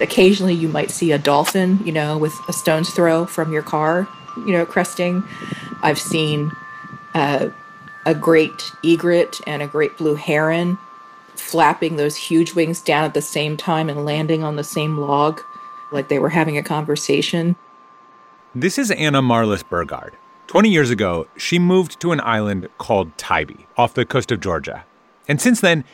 Occasionally, you might see a dolphin, you know, with a stone's throw from your car, you know, cresting. I've seen uh, a great egret and a great blue heron flapping those huge wings down at the same time and landing on the same log like they were having a conversation. This is Anna Marlis Burgard. 20 years ago, she moved to an island called Tybee off the coast of Georgia. And since then,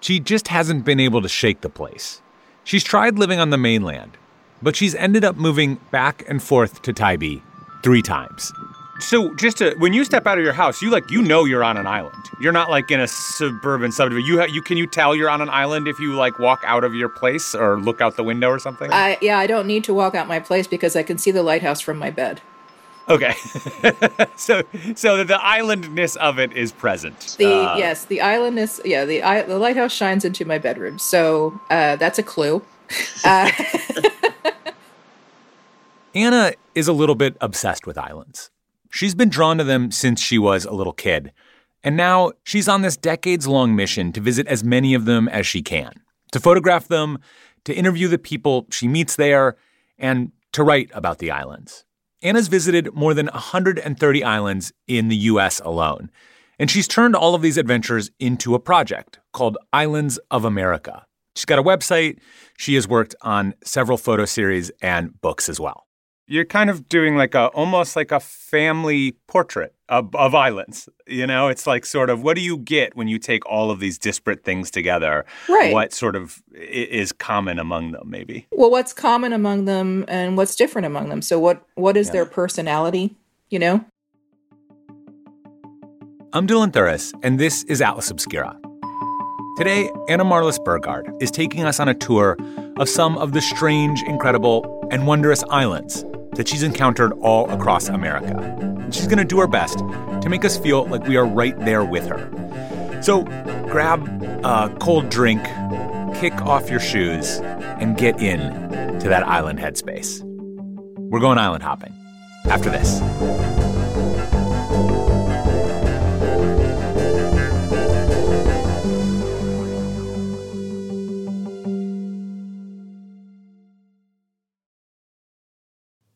she just hasn't been able to shake the place. She's tried living on the mainland, but she's ended up moving back and forth to Tybee three times. So just to, when you step out of your house, you like you know you're on an island. You're not like in a suburban subdivision. You ha- you can you tell you're on an island if you like walk out of your place or look out the window or something. I yeah, I don't need to walk out my place because I can see the lighthouse from my bed. Okay, so so the islandness of it is present. The uh, yes, the islandness. Yeah, the the lighthouse shines into my bedroom, so uh, that's a clue. Uh, Anna is a little bit obsessed with islands. She's been drawn to them since she was a little kid. And now she's on this decades long mission to visit as many of them as she can, to photograph them, to interview the people she meets there, and to write about the islands. Anna's visited more than 130 islands in the US alone, and she's turned all of these adventures into a project called Islands of America. She's got a website, she has worked on several photo series and books as well you're kind of doing like a almost like a family portrait of, of islands. You know, it's like sort of what do you get when you take all of these disparate things together? Right. What sort of is common among them, maybe? Well, what's common among them and what's different among them? So, what what is yeah. their personality? You know. I'm Dylan Thuras, and this is Atlas Obscura. Today, Anna Marlis Burgard is taking us on a tour of some of the strange, incredible, and wondrous islands that she's encountered all across America. And she's going to do her best to make us feel like we are right there with her. So grab a cold drink, kick off your shoes, and get in to that island headspace. We're going island hopping after this.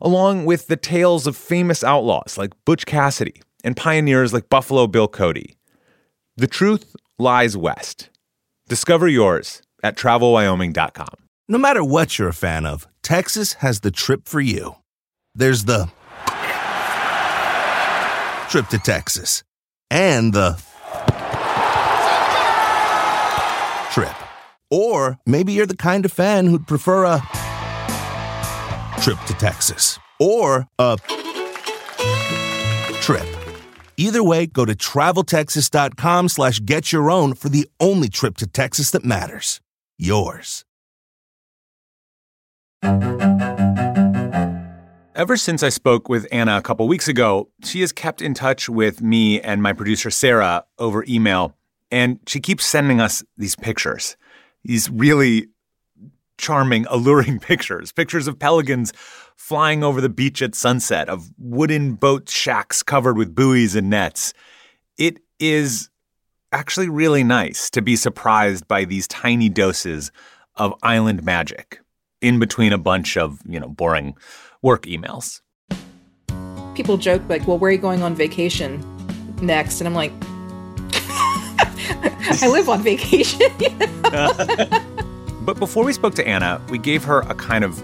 along with the tales of famous outlaws like Butch Cassidy and pioneers like Buffalo Bill Cody. The truth lies west. Discover yours at travelwyoming.com. No matter what you're a fan of, Texas has the trip for you. There's the trip to Texas and the trip. Or maybe you're the kind of fan who'd prefer a trip to Texas or a trip. Either way, go to traveltexas.com slash get your own for the only trip to Texas that matters. Yours. Ever since I spoke with Anna a couple weeks ago, she has kept in touch with me and my producer Sarah over email, and she keeps sending us these pictures. These really charming, alluring pictures. Pictures of pelicans flying over the beach at sunset, of wooden boat shacks covered with buoys and nets. It is actually really nice to be surprised by these tiny doses of island magic in between a bunch of, you know, boring work emails. People joke like, "Well, where are you going on vacation next?" And I'm like, "I live on vacation." But before we spoke to Anna, we gave her a kind of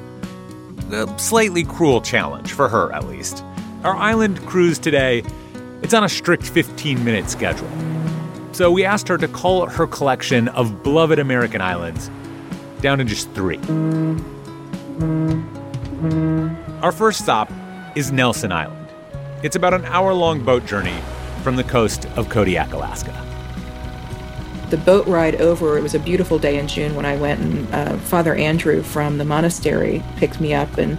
a slightly cruel challenge, for her at least. Our island cruise today, it's on a strict 15 minute schedule. So we asked her to cull her collection of beloved American islands down to just three. Our first stop is Nelson Island. It's about an hour long boat journey from the coast of Kodiak, Alaska. The boat ride over, it was a beautiful day in June when I went, and uh, Father Andrew from the monastery picked me up, and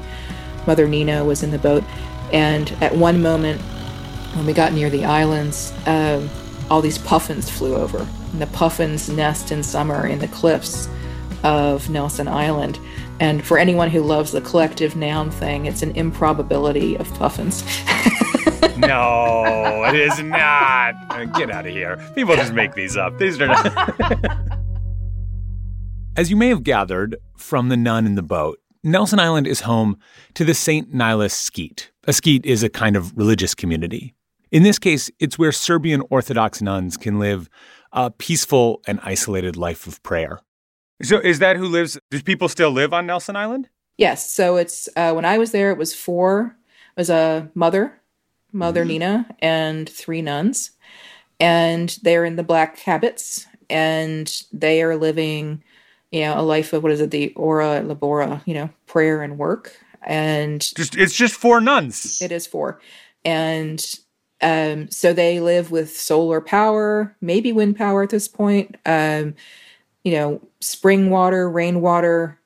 Mother Nina was in the boat. And at one moment, when we got near the islands, um, all these puffins flew over. And the puffins nest in summer in the cliffs of Nelson Island. And for anyone who loves the collective noun thing, it's an improbability of puffins. no, it is not. Get out of here. People just make these up. These are not. As you may have gathered from the nun in the boat, Nelson Island is home to the St. Nilus Skete. A skete is a kind of religious community. In this case, it's where Serbian Orthodox nuns can live a peaceful and isolated life of prayer. So, is that who lives? Do people still live on Nelson Island? Yes. So it's uh, when I was there, it was four. It was a mother, Mother mm-hmm. Nina, and three nuns, and they're in the black habits, and they are living, you know, a life of what is it, the ora labora, you know, prayer and work, and just it's just four nuns. It is four, and um, so they live with solar power, maybe wind power at this point. Um, you know, spring water, rainwater,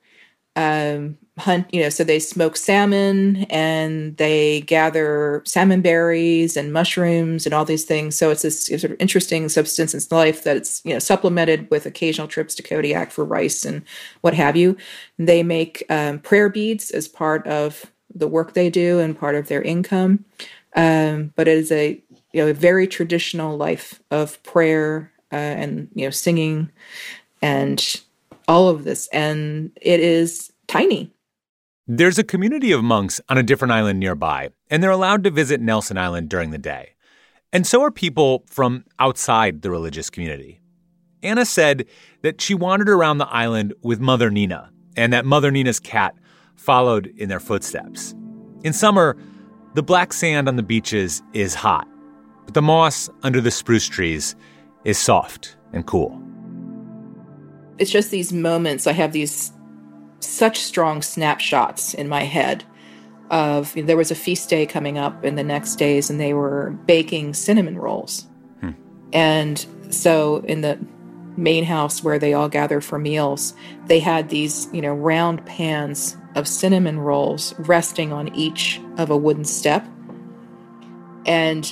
um, hunt, you know, so they smoke salmon and they gather salmon berries and mushrooms and all these things. So it's this sort of interesting substance in life that's, you know, supplemented with occasional trips to Kodiak for rice and what have you. They make um, prayer beads as part of the work they do and part of their income. Um, but it is a you know a very traditional life of prayer uh, and you know singing and all of this, and it is tiny. There's a community of monks on a different island nearby, and they're allowed to visit Nelson Island during the day. And so are people from outside the religious community. Anna said that she wandered around the island with Mother Nina, and that Mother Nina's cat followed in their footsteps. In summer, the black sand on the beaches is hot, but the moss under the spruce trees is soft and cool. It's just these moments, I have these such strong snapshots in my head of there was a feast day coming up in the next days and they were baking cinnamon rolls. Hmm. And so in the main house where they all gather for meals, they had these, you know, round pans of cinnamon rolls resting on each of a wooden step. And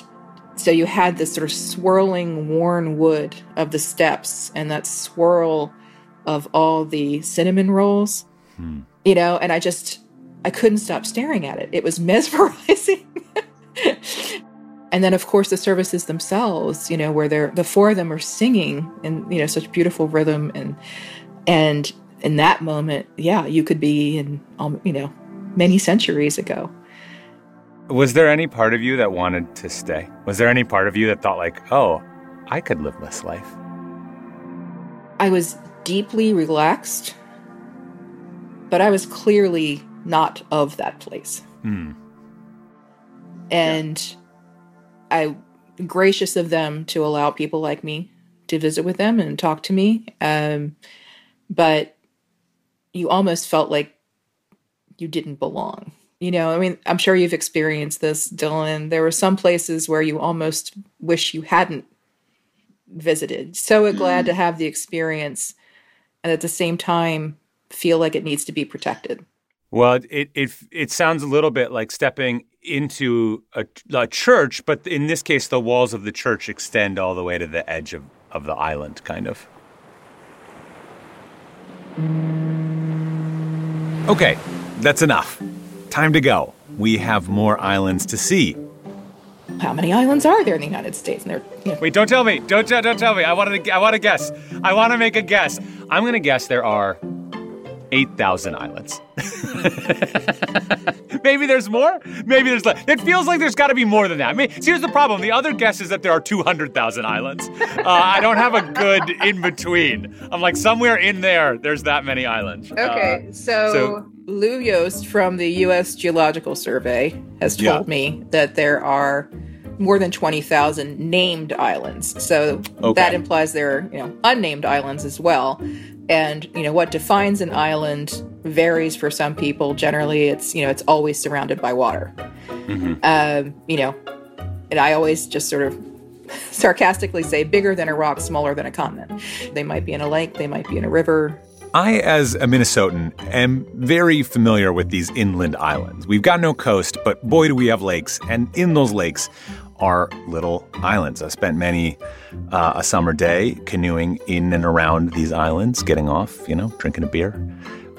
so you had this sort of swirling worn wood of the steps and that swirl of all the cinnamon rolls. Hmm. You know, and I just I couldn't stop staring at it. It was mesmerizing. and then of course the services themselves, you know, where they're the four of them are singing in, you know, such beautiful rhythm and and in that moment, yeah, you could be in, um, you know, many centuries ago. Was there any part of you that wanted to stay? Was there any part of you that thought, like, oh, I could live this life? I was deeply relaxed, but I was clearly not of that place. Mm. And yeah. I gracious of them to allow people like me to visit with them and talk to me. Um, but you almost felt like you didn't belong. You know, I mean, I'm sure you've experienced this, Dylan. There were some places where you almost wish you hadn't visited. So glad to have the experience and at the same time feel like it needs to be protected. Well, it it it sounds a little bit like stepping into a, a, church, but in this case, the walls of the church extend all the way to the edge of, of the island, kind of. Okay, that's enough. Time to go. We have more islands to see. How many islands are there in the United States? And you know. Wait, don't tell me. Don't don't tell me. I want to. I want to guess. I want to make a guess. I'm going to guess there are 8,000 islands. Maybe there's more. Maybe there's less. It feels like there's got to be more than that. I mean, see, here's the problem. The other guess is that there are 200,000 islands. Uh, I don't have a good in between. I'm like, somewhere in there, there's that many islands. Okay, uh, so, so, Lou Yost from the U.S. Geological Survey has told yeah. me that there are more than 20,000 named islands. So okay. that implies there are, you know, unnamed islands as well. And, you know, what defines an island varies for some people. Generally, it's, you know, it's always surrounded by water. Mm-hmm. Um, you know, and I always just sort of sarcastically say bigger than a rock, smaller than a continent. They might be in a lake, they might be in a river. I, as a Minnesotan, am very familiar with these inland islands. We've got no coast, but boy, do we have lakes. And in those lakes are little islands. I spent many uh, a summer day canoeing in and around these islands, getting off, you know, drinking a beer.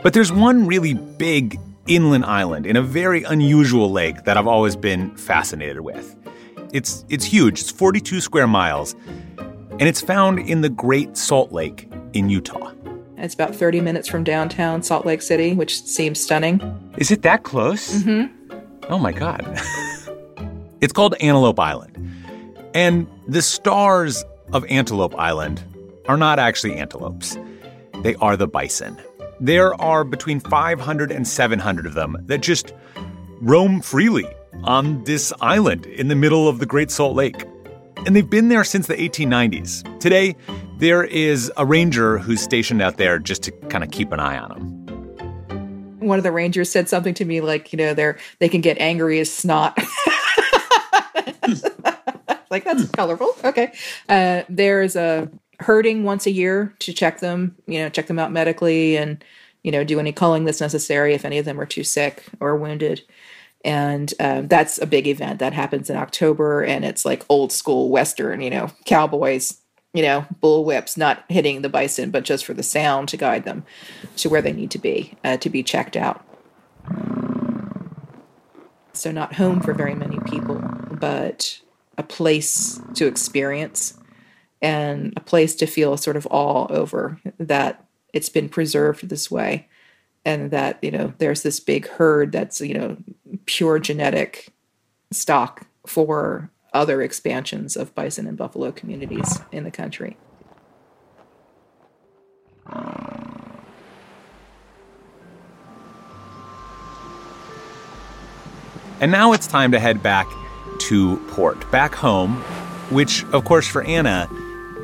But there's one really big inland island in a very unusual lake that I've always been fascinated with. It's, it's huge, it's 42 square miles, and it's found in the Great Salt Lake in Utah. It's about 30 minutes from downtown Salt Lake City, which seems stunning. Is it that close? Mm-hmm. Oh my God. it's called Antelope Island. And the stars of Antelope Island are not actually antelopes, they are the bison. There are between 500 and 700 of them that just roam freely on this island in the middle of the Great Salt Lake. And they've been there since the 1890s. Today, there is a ranger who's stationed out there just to kind of keep an eye on them. One of the rangers said something to me like, you know, they're they can get angry as snot. like that's colorful. Okay. Uh, there's a herding once a year to check them, you know, check them out medically and, you know, do any culling that's necessary if any of them are too sick or wounded. And um, that's a big event that happens in October. And it's like old school Western, you know, cowboys, you know, bull whips, not hitting the bison, but just for the sound to guide them to where they need to be uh, to be checked out. So, not home for very many people, but a place to experience and a place to feel sort of awe over that it's been preserved this way. And that you know there's this big herd that's you know pure genetic stock for other expansions of bison and buffalo communities in the country. And now it's time to head back to port, back home, which, of course, for Anna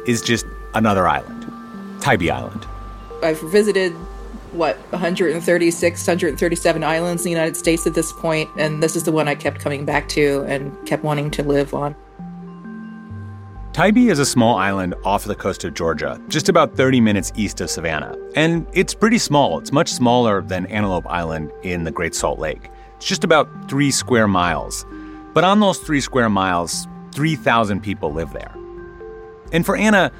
is just another island, Tybee Island. I've visited what 136 137 islands in the united states at this point and this is the one i kept coming back to and kept wanting to live on Tybee is a small island off the coast of Georgia, just about 30 minutes east of Savannah. And it's pretty small. It's much smaller than Antelope Island in the Great Salt Lake. It's just about three square miles. But on those three square miles, 3,000 people live there. And for Anna,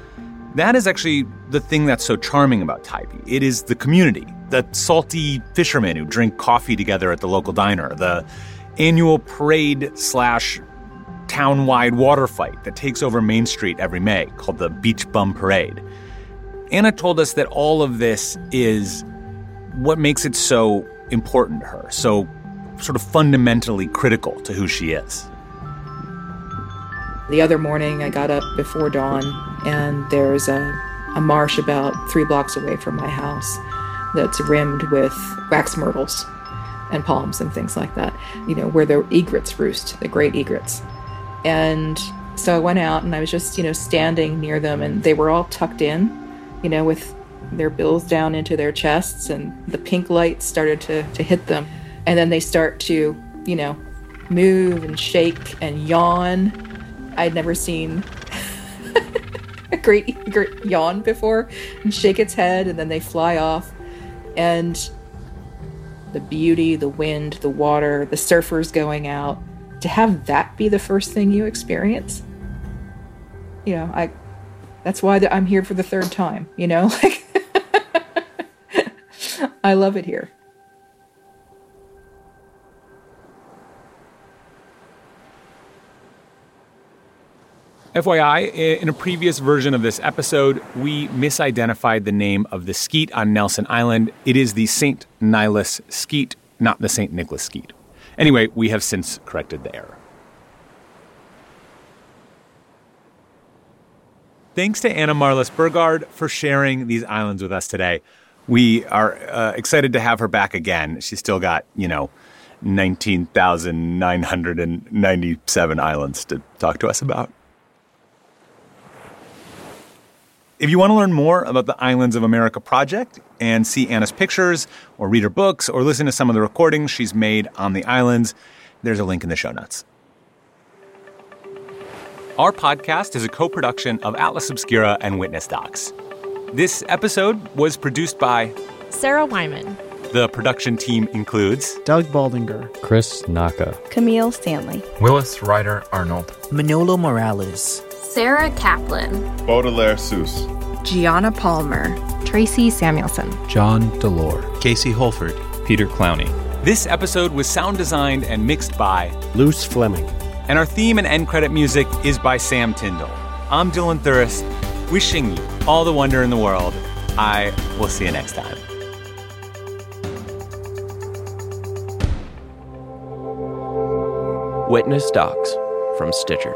that is actually the thing that's so charming about Tybee. It is the community, the salty fishermen who drink coffee together at the local diner, the annual parade slash town-wide water fight that takes over Main Street every May called the Beach Bum Parade. Anna told us that all of this is what makes it so important to her, so sort of fundamentally critical to who she is. The other morning, I got up before dawn, and there's a, a marsh about three blocks away from my house that's rimmed with wax myrtles and palms and things like that, you know, where the egrets roost, the great egrets. And so I went out and I was just, you know, standing near them, and they were all tucked in, you know, with their bills down into their chests, and the pink light started to, to hit them. And then they start to, you know, move and shake and yawn I'd never seen a great egret yawn before and shake its head, and then they fly off. And the beauty, the wind, the water, the surfers going out, to have that be the first thing you experience, you know, I. That's why I'm here for the third time. You know, like I love it here. FYI, in a previous version of this episode, we misidentified the name of the skete on Nelson Island. It is the St. Nilus skete, not the St. Nicholas skete. Anyway, we have since corrected the error. Thanks to Anna Marlis Burgard for sharing these islands with us today. We are uh, excited to have her back again. She's still got, you know, 19,997 islands to talk to us about. If you want to learn more about the Islands of America project and see Anna's pictures or read her books or listen to some of the recordings she's made on the islands, there's a link in the show notes. Our podcast is a co production of Atlas Obscura and Witness Docs. This episode was produced by Sarah Wyman. The production team includes Doug Baldinger, Chris Naka, Camille Stanley, Willis Ryder Arnold, Manolo Morales, Sarah Kaplan, Baudelaire Seuss, Gianna Palmer, Tracy Samuelson, John Delore, Casey Holford, Peter Clowney. This episode was sound designed and mixed by Luz Fleming. And our theme and end credit music is by Sam Tyndall. I'm Dylan Thuras, wishing you all the wonder in the world. I will see you next time. Witness Docs from Stitcher.